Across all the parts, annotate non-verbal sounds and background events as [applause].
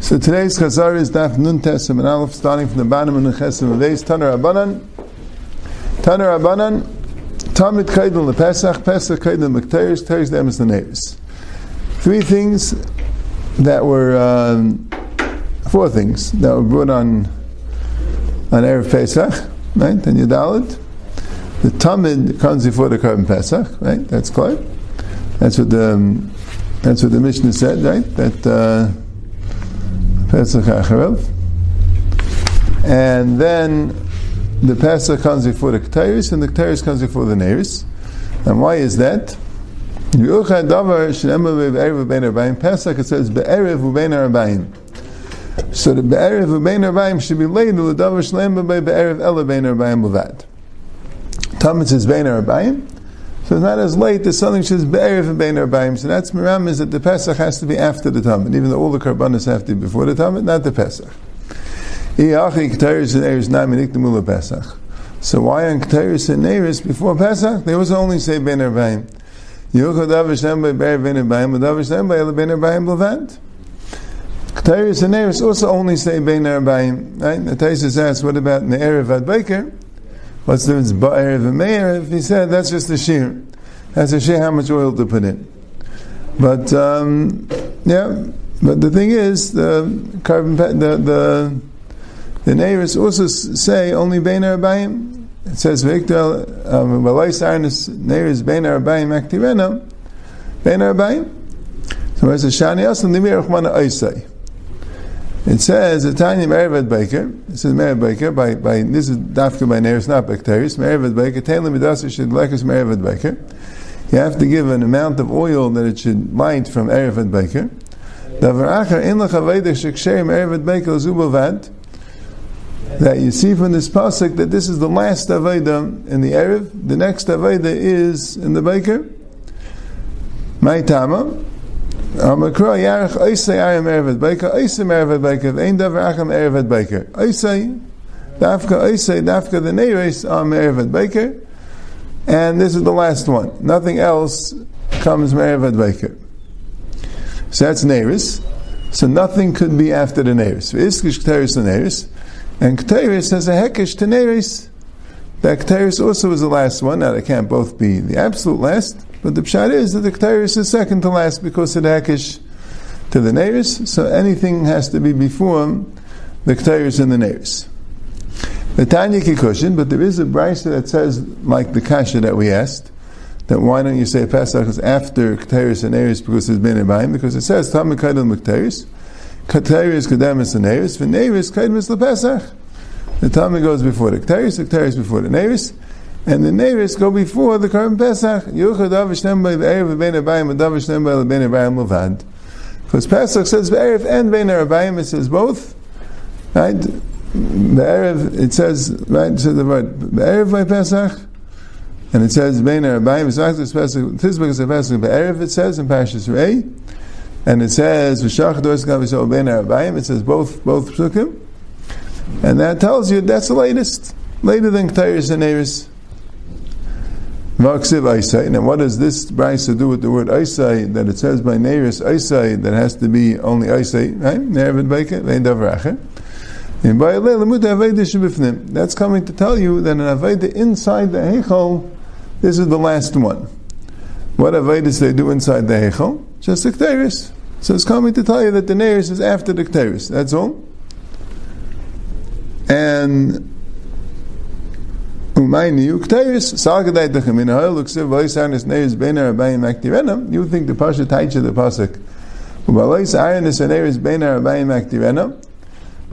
So today's Chazar is Daf Nun Tesem and Aleph, starting from the bottom of the Chesem of Eis, Taner Abanan, Taner Abanan, Tamid Kaidon the Pesach, Pesach Kaidon Mekteris, Teres Demis the Nevis. Three things that were, um, four things that were brought on on Erev Pesach, right, and Yadalit. The Tamid comes before the Karban Pesach, right, that's clear. That's what the, um, that's what the Mishnah said, right, that, uh, Pesach Acharev. And then the Pesach comes before the Ketairis, and the Ketairis comes before the Neiris. And why is that? Pesach it says Be'erev Ubein Arbaim. So the Be'erev Ubein Arbaim should be laid the Davar Shlem Be'erev Ela Bein Arbaim Levad. Talmud says Bein Arbaim. So not as late as something says Be'erev Bein Arbaim. So that's Miram is that the Pesach has to be after the Tamid, even though all the Karbanas have to be before the Tamid, not the Pesach. So why on Ketairis and Neiris before Pesach? They was only say Ben Arbaim. Ketairis and Neiris also only say Ben Arbaim. Right? The Taisus asks, what about Ne'erev Ad Baker? What's the difference? Ba'erev and Me'erev? He said, that's just a shear. That's a shear how much oil to put in. But, um, yeah, but the thing is, the korban, the, the, the neighbors also say only Bein Arbaim. It says Victor Balai Sarnus neighbors Bein Arbaim Aktirena Bein Arbaim. So it says Shani Aslan Nimir Rachmana Oisai. It says a tiny Merevad Baker. It says Merevad Baker by by this is Dafka by Neiris, not Bacterius. Merevad Baker. Taylor Midasa should like us Merevad Baker. You have to give an amount of oil that it should light from Erevad Baker. That you see from this pasuk that this is the last aveda in the erev. The next aveda is in the baker. My tama. Amakra yarech oisei ayam erevet baker oisei erevet baker ein davar acham erevet baker oisei dafka oisei dafka the neiris am erevet baker and this is the last one. Nothing else comes erevet baker. So that's neiris. So nothing could be after the neiris. Iskish kteris the neiris. And Ketairis has a hekesh to Neris. That Ketairis also is the last one. Now, they can't both be the absolute last, but the pshat is that the Ketairis is second to last because the hekesh to the Neris. So anything has to be before the Ketairis and the Neris. The Tanya Kikushin, but there is a brisa that says, like the Kasha that we asked, that why don't you say Pesach is after Ketairis and Neris because it's been in Because it says, Tam Mekadal Mekteris, Kateris Kedemis and Neris, for Neris Kedemis LePesach. The Tamid goes before the Keteris, the before the Neris, and the Neris go before the Karban Pesach. Yuchad Avishnem by the Erev Ben Abayim, and Avishnem by the Ben Abayim Levad. Because Pesach says Erev and Ben Abayim, it says both. Right? Erev, it says, right, it says the word, Erev by Pesach, and it says Ben Abayim, it's actually Pesach, this book is a Pesach, the Erev it says in Pashas Rei, and it says v'shach dois gavisol ben arabayim. It says both both psukim, and that tells you that's the latest, later than Ketairis and Eris. Maksiv Isai. Now, what does this brisa do with the word Isai that it says by Neiris Isai that has to be only Isai, right? Nervid Baker, Vein Davracher. That's coming to tell you that an Aveda inside the Heichal, this is the last one. What Avedis they do inside the Heichal? Just the Ketairis. So it's coming to tell you that the Neiris is after the Ketairis. That's all. And You think the Pasha Taicha the Pasuk. Ubalois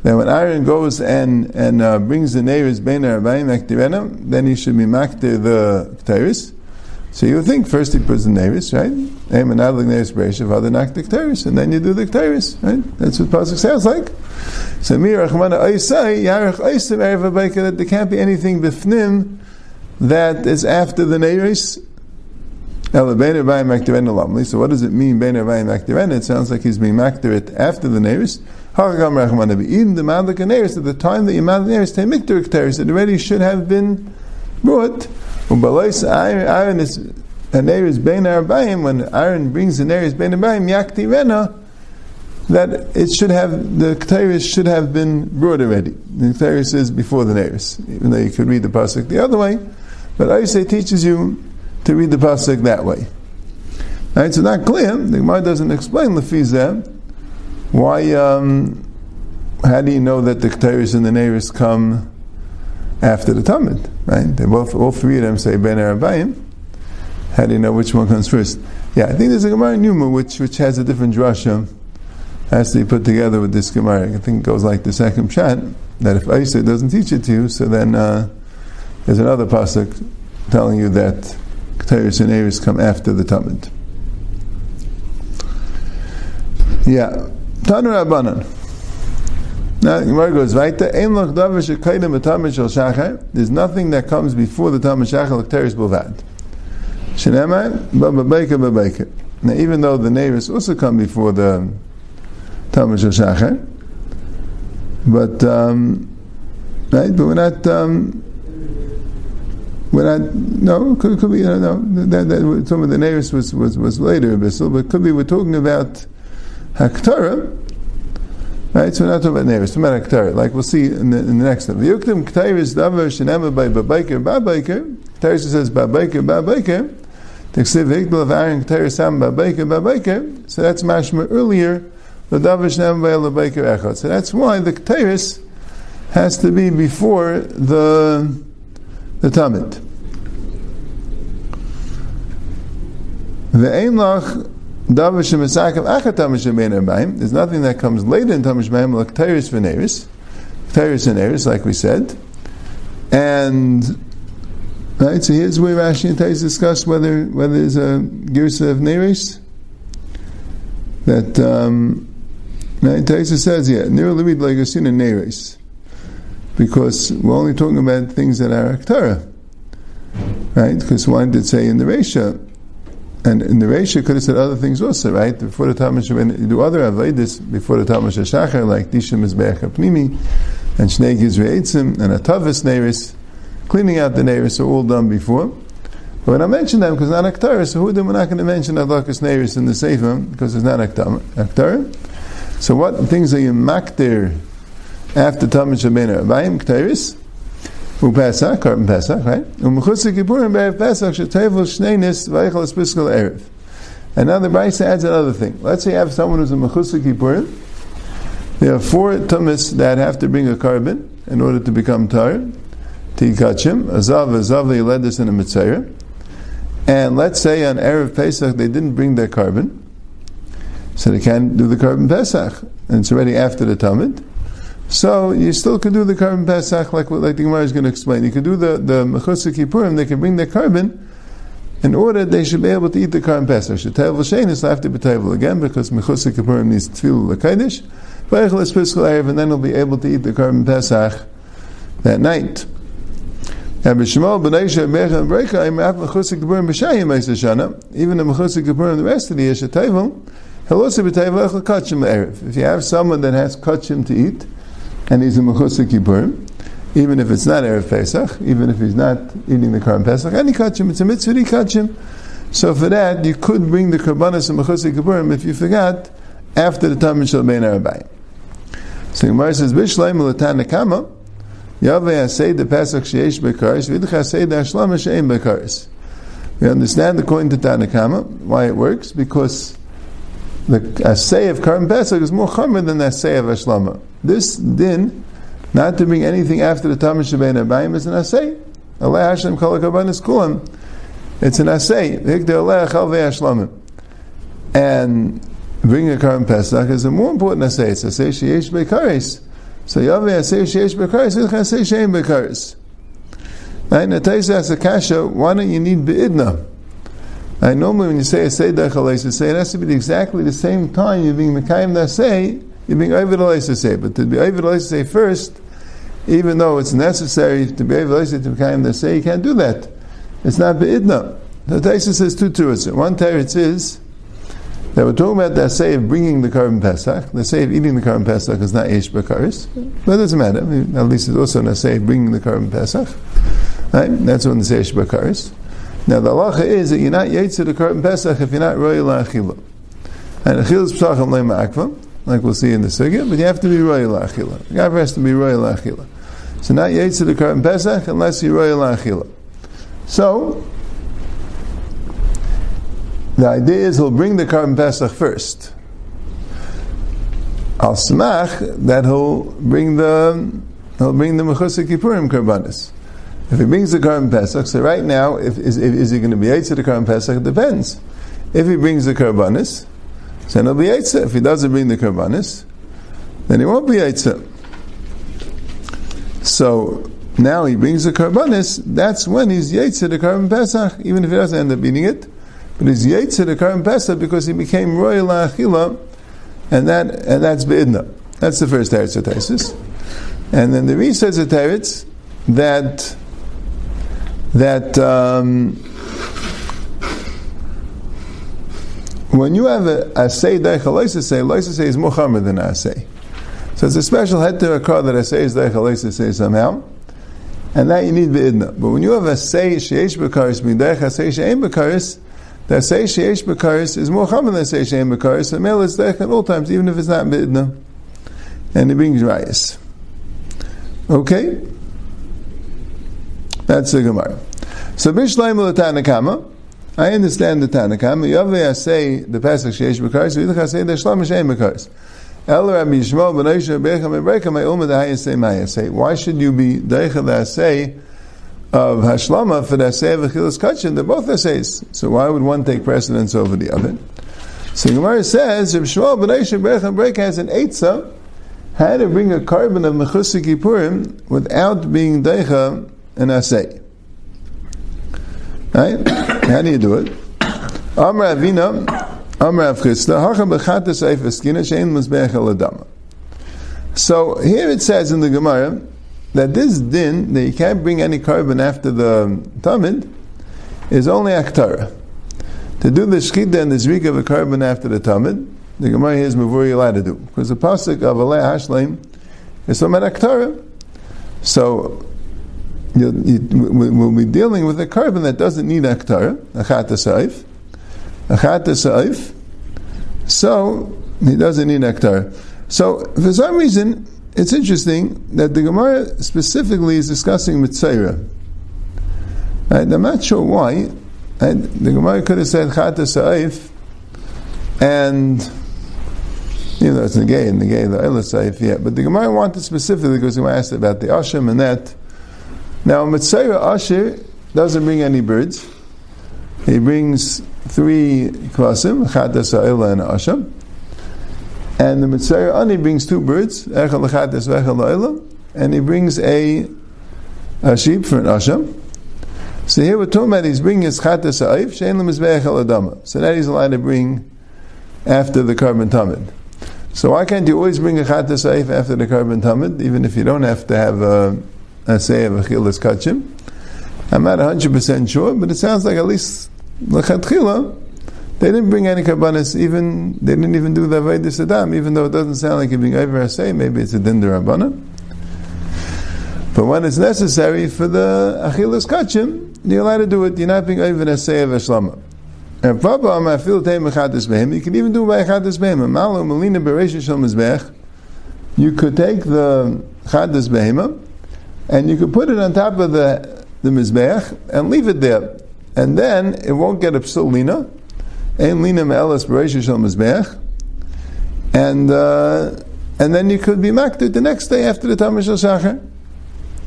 that when Aaron goes and, and uh, brings the Neiris Beina Rabbayim Aktirenam, then he should be Maktir the Ketairis. So you think first he puts the Neris, right? Aim and Adlik Neris Bereshav, other Naktik Teris, and then you do the Teris, right? That's what Pasuk sounds like. So Mir Rachmana Oisai, Yarech Oisim Erev Abayka, that there can't be anything bifnim that is after the Neris. So what does it mean, Bein Arbayim Aktiren? It sounds like he's being maktirit after the Neris. Haragam Rachmana Even the Madlik Neris, at the time that you Madlik Neris, take Miktir Teris, it already should have been brought. Ubalais iron is an Eris Bein Arbaim, when Aaron brings an Eris Bein Arbaim, Yakti Rena, that it should have, the Ketairis should have been brought already. The Ketairis is before the Neris, even though you could read the Pasuk the other way. But Aisei teaches you to read the Pasuk that way. Right, so not clear, the Gemara doesn't explain the Fizeh, why, um, how do you know that the Ketairis and the Neris come after the Tamid? Right? They both, all three of them say Ben Arabayim. How do you know which one comes first? Yeah, I think there's a Gemara Numa which, which has a different drasha has to be put together with this Gemara. I think it goes like the second chat that if Isa doesn't teach it to you, so then uh, there's another pasuk telling you that Ketairis and Aris come after the Tamid. Yeah, Tanu Rabbanan. Now Gemara goes shel shachar. There's nothing that comes before the Tamid shachar Ketairis bulvad. Shenemar bababeika bababeika. Now even though the neighbors also come before the Tamid Shachar. But um, right, but we're not. Um, we're not. No, could, could be. You no, that, that, some of the neighbors was, was, was later, Bissell, but could be we're talking about Haktara. Right, so not talking about neighbors, talking about. Like we'll see in the, in the next one. V'yuktim Ktairis davar shenema by Babaker Babaker. Ktairis says Babaker Babaker. T'ksiv hikdal of Aaron Ktairis Sam Babaker Babaker. So that's mashma earlier the echad. So that's why the Ketairis has to be before the the Tamid. There's nothing that comes later in Tamish Baim like Ketairis v'Neris. Ketairis and Eris, like we said. And right, so here's where Rashi and Tais discuss whether whether there's a Girsa of Neris that um, now, Taisa says, yeah, Nir Limit Legasin and Neres. Because we're only talking about things that are Aktara. Right? Because one did say in the Resha, and in the Resha could have said other things also, right? Before the Tamid you do other Avedis, before the Tamid Shachar, like Dishim is Pnimi, and Shnei Gizre and Atavis Neres, cleaning out the Neres are all done before. But when I mention them, because not Aktara, so who then? we're not going to mention Adlakas Neres in the Sefer, because it's not Aktara. So what things are you makdir after Tamid Shabbat Abayim Kteris? Upesach, Korban Pesach, right? Umchutz Kippurim Be'erev Pesach Shetevel Shneinis Vaychel Espiskal Erev. And now the Brisa adds another thing. Let's say you have someone who's a Mechutz Kippurim. There are four tumis that have to bring a korban in order to become tar. Tikachim, Azav, Azav, they led this in a Mitzvah. And let's say on Erev Pesach they didn't bring their korban. So they can't do the korban Pesach, and it's already after the Tamid. So you still can do the korban Pesach, like like the Gemara is going to explain. You can do the the mechutza kippurim. They can bring their korban. in order they should be able to eat the korban Pesach. Shetevel shenis have to be tevel again because mechutza kippurim needs tefillah lekaidish. And then he'll be able to eat the korban Pesach that night. Even the mechutza kippurim the rest of the year shetevel if you have someone that has kachim to eat, and he's a mechusik kippur, even if it's not erev Pesach, even if he's not eating the korban Pesach, any kachim, it's a mitzvah kachim. So for that, you could bring the karbanis of mechusik kippurim if you forgot after the time shel bein arabayim. So Gemara says, "Bishleim l'tan nekama." Yaveh asay the Pesach sheyesh bekaris, v'idach asay the Hashlama she'em bekaris. We understand according to Tanakama why it works because the assay of Karm Pesach is more chomer than the assay of Ashlama. This din, not to bring anything after the Tamar Shabbat Abayim, is an assay. Allah Hashem Kol HaKabanis Kulam. It's an assay. And bringing a Karm Pesach is a more important assay. It's assay Sheyesh Bekaris. So Yaveh assay Sheyesh Bekaris, it's assay Sheyesh Bekaris. Right? Now Taisa asks a kasha, why don't you need Be'idna? I normally when you say a Seder Chalaisa say, it has to be exactly the same time you're being Mekayim say, you're being Ovid Alaisa say. But to be Ovid Alaisa say first, even though it's necessary to be Ovid Alaisa to Mekayim say, you can't do that. It's not Be'idna. The Taisa says two teretz. One teretz is that we're talking about the say of bringing the korban pesach. The say of eating the korban pesach is not ish bakaris, but it doesn't matter. At least it's also an say of bringing the korban pesach. Right? That's when the say ish bakaris. Now the halacha is that you're not yetzer the Korban Pesach if you're not royal achila. And achila is psachim le'ma'akva, like we'll see in the sugya, but you have to be royal achila. The guy has to be royal achila. So not yetzer the Korban Pesach unless you're royal achila. So, the idea is he'll bring the Korban Pesach first. Al smach that he'll bring the he'll bring the Mechusik Kippurim Karbanis. If he brings the Korban Pesach, so right now, if, is, is he going to be Eitzah the Korban Pesach? It depends. If he brings the Karbanis, then he'll be Eitzah. If he doesn't bring the Karbanis, then he won't be Eitzah. So now he brings the Karbanis, that's when he's Eitzah the Korban Pesach, even if he doesn't end up eating it. But he's Eitzah the Korban Pesach because he became Royal Achila, and that and that's Be'idna. That's the first Eretz. And then the Re says Teretz that that um, when you have a, a say deichaloisa say, loisa say is muhammad than a say. So it's a special head to occur that a say is deichaloisa say somehow, and that you need beidna. But when you have a say sheish bekaris mideich a say she'em bekaris, that say sheish bekaris is muhammad than say she'em bekaris. The male is deich at all times, even if it's not beidna, and it brings rayas. Okay. That's the Gemara. So Bishleim Tanakama, I understand the Tanakama. Yavle say the Pesach Sheish Bekaris, Vidach say the Shlam Shem Bekaris. El Rabbi Yishmael B'Neisha Bechem Ebrecha May Umad Hayasei Mayasei. Why should you be Deicha the Asay of Hashlama for the Asay of Achilas Kachin? They're both Asays. So why would one take precedence over the other? So Gemara says, Rabbi Shmuel B'Neisha Bechem Ebrecha has an Eitzah how to bring a korban of Mechusik Kippurim without being Deicha and Asay. Right? [coughs] How do you do it? Amra Avina, Amra Avchisla, Hacha Bechata Seif Eskina, Shein Mizbech Aladama. So here it says in the Gemara that this din, that you can't bring any korban after the Tamid, is only Aktara. To do the Shkita and the Zrika of a korban after the Tamid, the Gemara here is Mavuri allowed to do. Because the Pasuk of Alei Hashleim is from an Aktara. So you, we'll be dealing with a korban that doesn't need aktar, achat saif, achat saif. So he doesn't need aktar. So for some reason, it's interesting that the Gemara specifically is discussing mitzayra. Right? I'm not sure why. Right? The Gemara could have said chat saif, and you know it's negay and negay the ilah saif. Yeah, but the Gemara wanted specifically because he asked about the asham and that. Now, Mitzayra Asher doesn't bring any birds. He brings three kvasim, Chadas Ha'ila and Asham. And the Mitzayra Ani brings two birds, Echel Chadas Vechel Ha'ila, and he brings a, a sheep for an Asham. So here we're talking about he's bringing his Chadas Ha'if, Shein Echel Adama. So that he's allowed to bring after the korban tamid. So why can't you always bring a Chatas Ha'if after the korban tamid, even if you don't have to have a say of Achilas Kachim. I'm not 100% sure, but it sounds like at least Lechatchila, they didn't bring any karbanis, even, they didn't even do the Avodah Saddam, even though it doesn't sound like it being over say, maybe it's a Dinder Rabbana. But when it's necessary for the Achilas Kachim, you're allowed to do it, you're not being over say of Ashlama. And Papa, I feel Behem, you can even do by Chadas Behem. Malo, Melina, Beresh, Shal you could take the Chadas Behemah, and you could put it on top of the, the Mizbeach and leave it there. And then it won't get a psulina. Ein lina me'elas shel Mizbeach. And, uh, and then you could be makted the next day after the Tamash Shachar.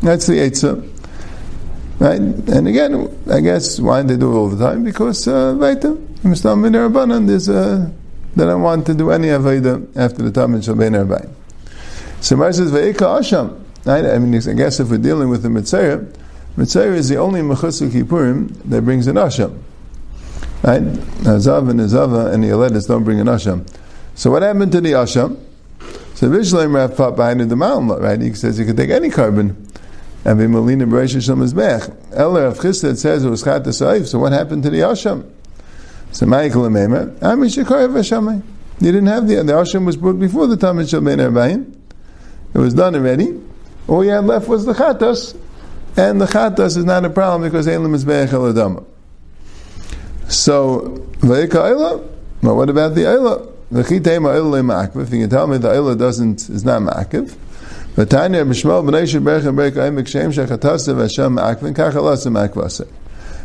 That's the Eitzah. Right? And again, I guess why they do it all the time? Because, uh, right, there's a, they don't want to do any Aveda after the Tamash Shabbat So Mar says, Ve'ika Asham. I mean, I guess if we're dealing with the Mitzayah, Mitzayah is the only Mechusuk Kippurim that brings an Asham. Right? Azav and Azava and the Aletis don't bring an Asham. So what happened to the Asham? So Vishleim Rav fought behind the mountain, right? He says you could take any korban and be Melina Beresh Hashem Mizbech. Eller of Chisda says it was Chat so what happened to the Asham? So Michael Amemer, Amishikoyev Hashamay. You didn't have the, the Asham was brought before the Tamid Shalbein Erbaim. It was done already. All you had left was the chatas, and the chatas is not a problem because Elam is Be'echel Adama. So, Vayika Ayla? Well, what about the Ayla? The Chitema Ayla Ma'akiv. If you can tell me the Ayla doesn't, is not Ma'akiv. V'tanya b'shmal b'nei sheberch and berech ayim b'kshem shechatasa v'ashem ma'akvin kachalasa ma'akvasa.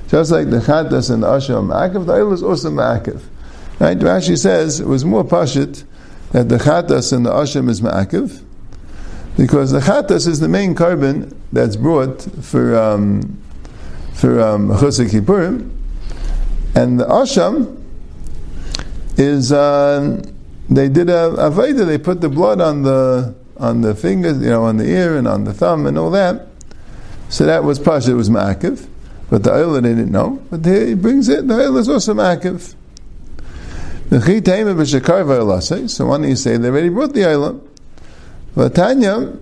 Just like the chatas and the asham ma'akiv, the Ayla is also ma'akiv. Right? Rashi says it was more pashit that the chatas and the asham is ma'akiv because the chatas is the main korban that's brought for um, for um, Kippurim, and the asham is uh, they did a aveda. They put the blood on the on the fingers, you know, on the ear and on the thumb and all that. So that was pasha. It was ma'akiv, but the oil they didn't know. But he brings it. The oil is also ma'akiv. So don't you say they already brought the oil? Vatanya,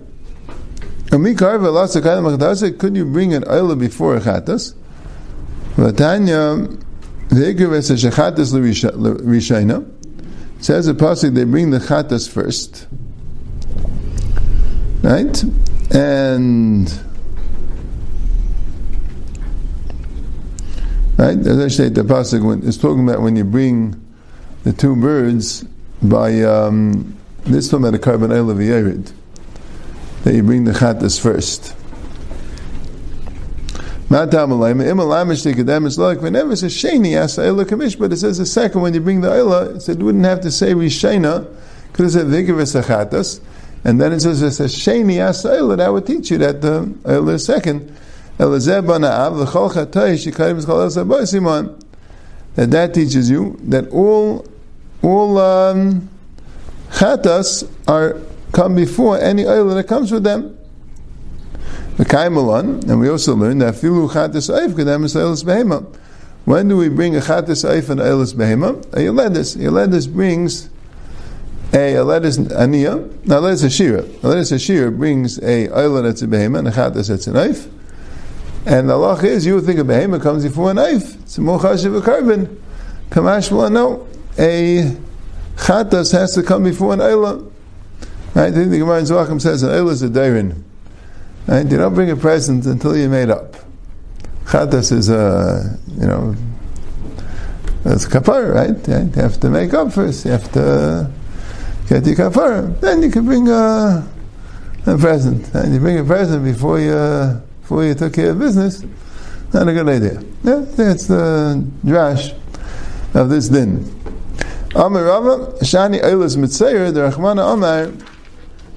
could you bring an oil before a chatas? Vatanya, the Ikerva says shattas l'rishaino. Says the pasuk they bring the chatas first, right? And right, as I say, the pasuk is talking about when you bring the two birds by um, this time at a korban of Yerid, that you bring the chatas first. But it says the second when you bring the oila, it said you wouldn't have to say rishena, because it said vikavus achatas, and then it says it's a sheni asayla. That would teach you that the oila is second. That that teaches you that all all um, chatas are come before any oil that comes with them. And we also learn that filu chatas oif kadem is oilis behema. When do we bring a chatas oif and oilis behema? A yeledis. Yeledis brings a yeledis aniyah. Now let's a shira. A yeledis a shira brings a oil that's a behema and a chatas that's an oif. And the law is, you would think a behema comes before a knife. It's a mochash of a korban. Kamash no. A chatas has to come before an Eilah. Right? The Gemara in Zevachim says an Eilah is a dairin. Right? You don't bring a present until you're made up. Chatas is a, you know, it's kapara, right? You have to make up first. You have to get your kapara. Then you can bring a, a present. And you bring a present before you, before you took care of business. Not a good idea. Yeah, that's the drash of this din. Amar Rava, Shani Eilis Mitzayer, the Rachmana Amar,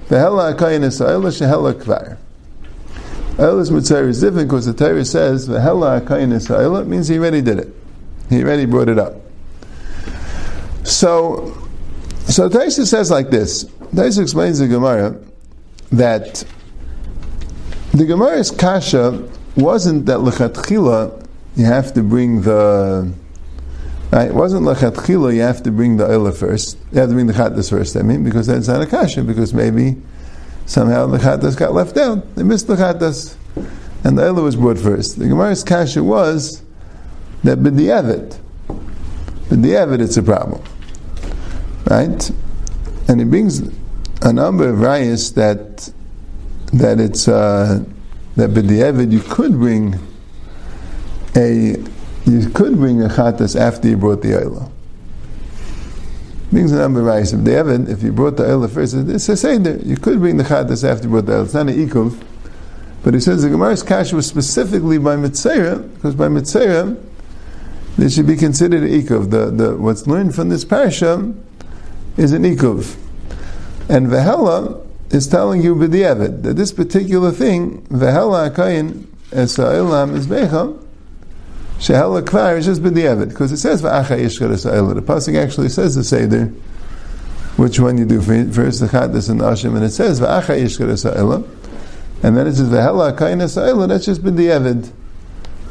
Behela Akayin Esa'ila Shehela Kvar. Eilis Mitzayer is different because the Torah says, Behela Akayin Esa'ila, it means he already did it. He already brought it up. So, so Taisa says like this. Taisa explains the Gemara that the Gemara's kasha wasn't that lechatchila you have to bring the Right? It wasn't lechatchila. You have to bring the oila first. You have to bring the chattas first. I mean, because that's not a kasha. Because maybe somehow the chattas got left out. They missed the chattas, and the oila was brought first. The Gemara's kasha was that b'di'evet, b'di'evet, it's a problem, right? And it brings a number of rayas that that it's uh, that b'di'evet you could bring a you could bring a chatas after you brought the oila. Brings a number of rice. If they haven't, if you brought the oila first, it's a seder. You could bring the chatas after you brought the oila. It's not an ikuv. But he says the Gemara's kash was specifically by Mitzera, because by Mitzera, this should be considered an ikuv. The, the, what's learned from this parasha is an ikuv. And Vehela is telling you b'di'evet that this particular thing, Vehela akayin es ha'olam is becham, Shehela Kvar is just b'di'evet, because it says v'acha yishkar sa'ila. The pasuk actually says the seder, which one you do first, the chattas and the ashim, and it says v'acha yishkar sa'ila, and then it says v'hela kaina sa'ila, that's just b'di'evet.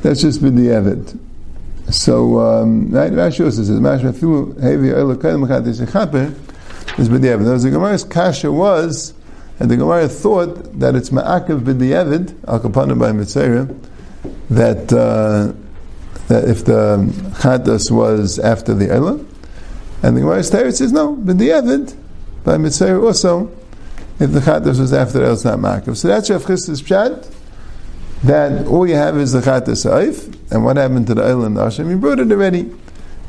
That's just b'di'evet. So, um, Rashi also says, mashma filu hevi oila kaina m'chattas yechaper, is. Now, the Gemara's kasha was, and the Gemara thought that it's ma'akiv b'di'evet, al kapanim by Mitzayra, that, uh, that if the chadas was after the Elah, and the Gemara says no, but the Evid, by Mitzvah also, if the chadas was after the Elah, it's not Makav. So that's Rav Chisda's pshat, that all you have is the chadas Saif, and what happened to the the Hashem? You brought it already.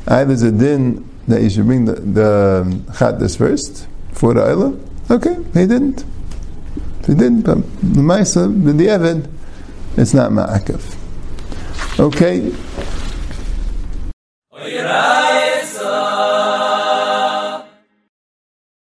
Either there's a din that you should bring the, the chattas first for the Eilah. Okay, he didn't. He didn't, but the Maisa, the Diavad, it's not Ma'akav. Okay yeah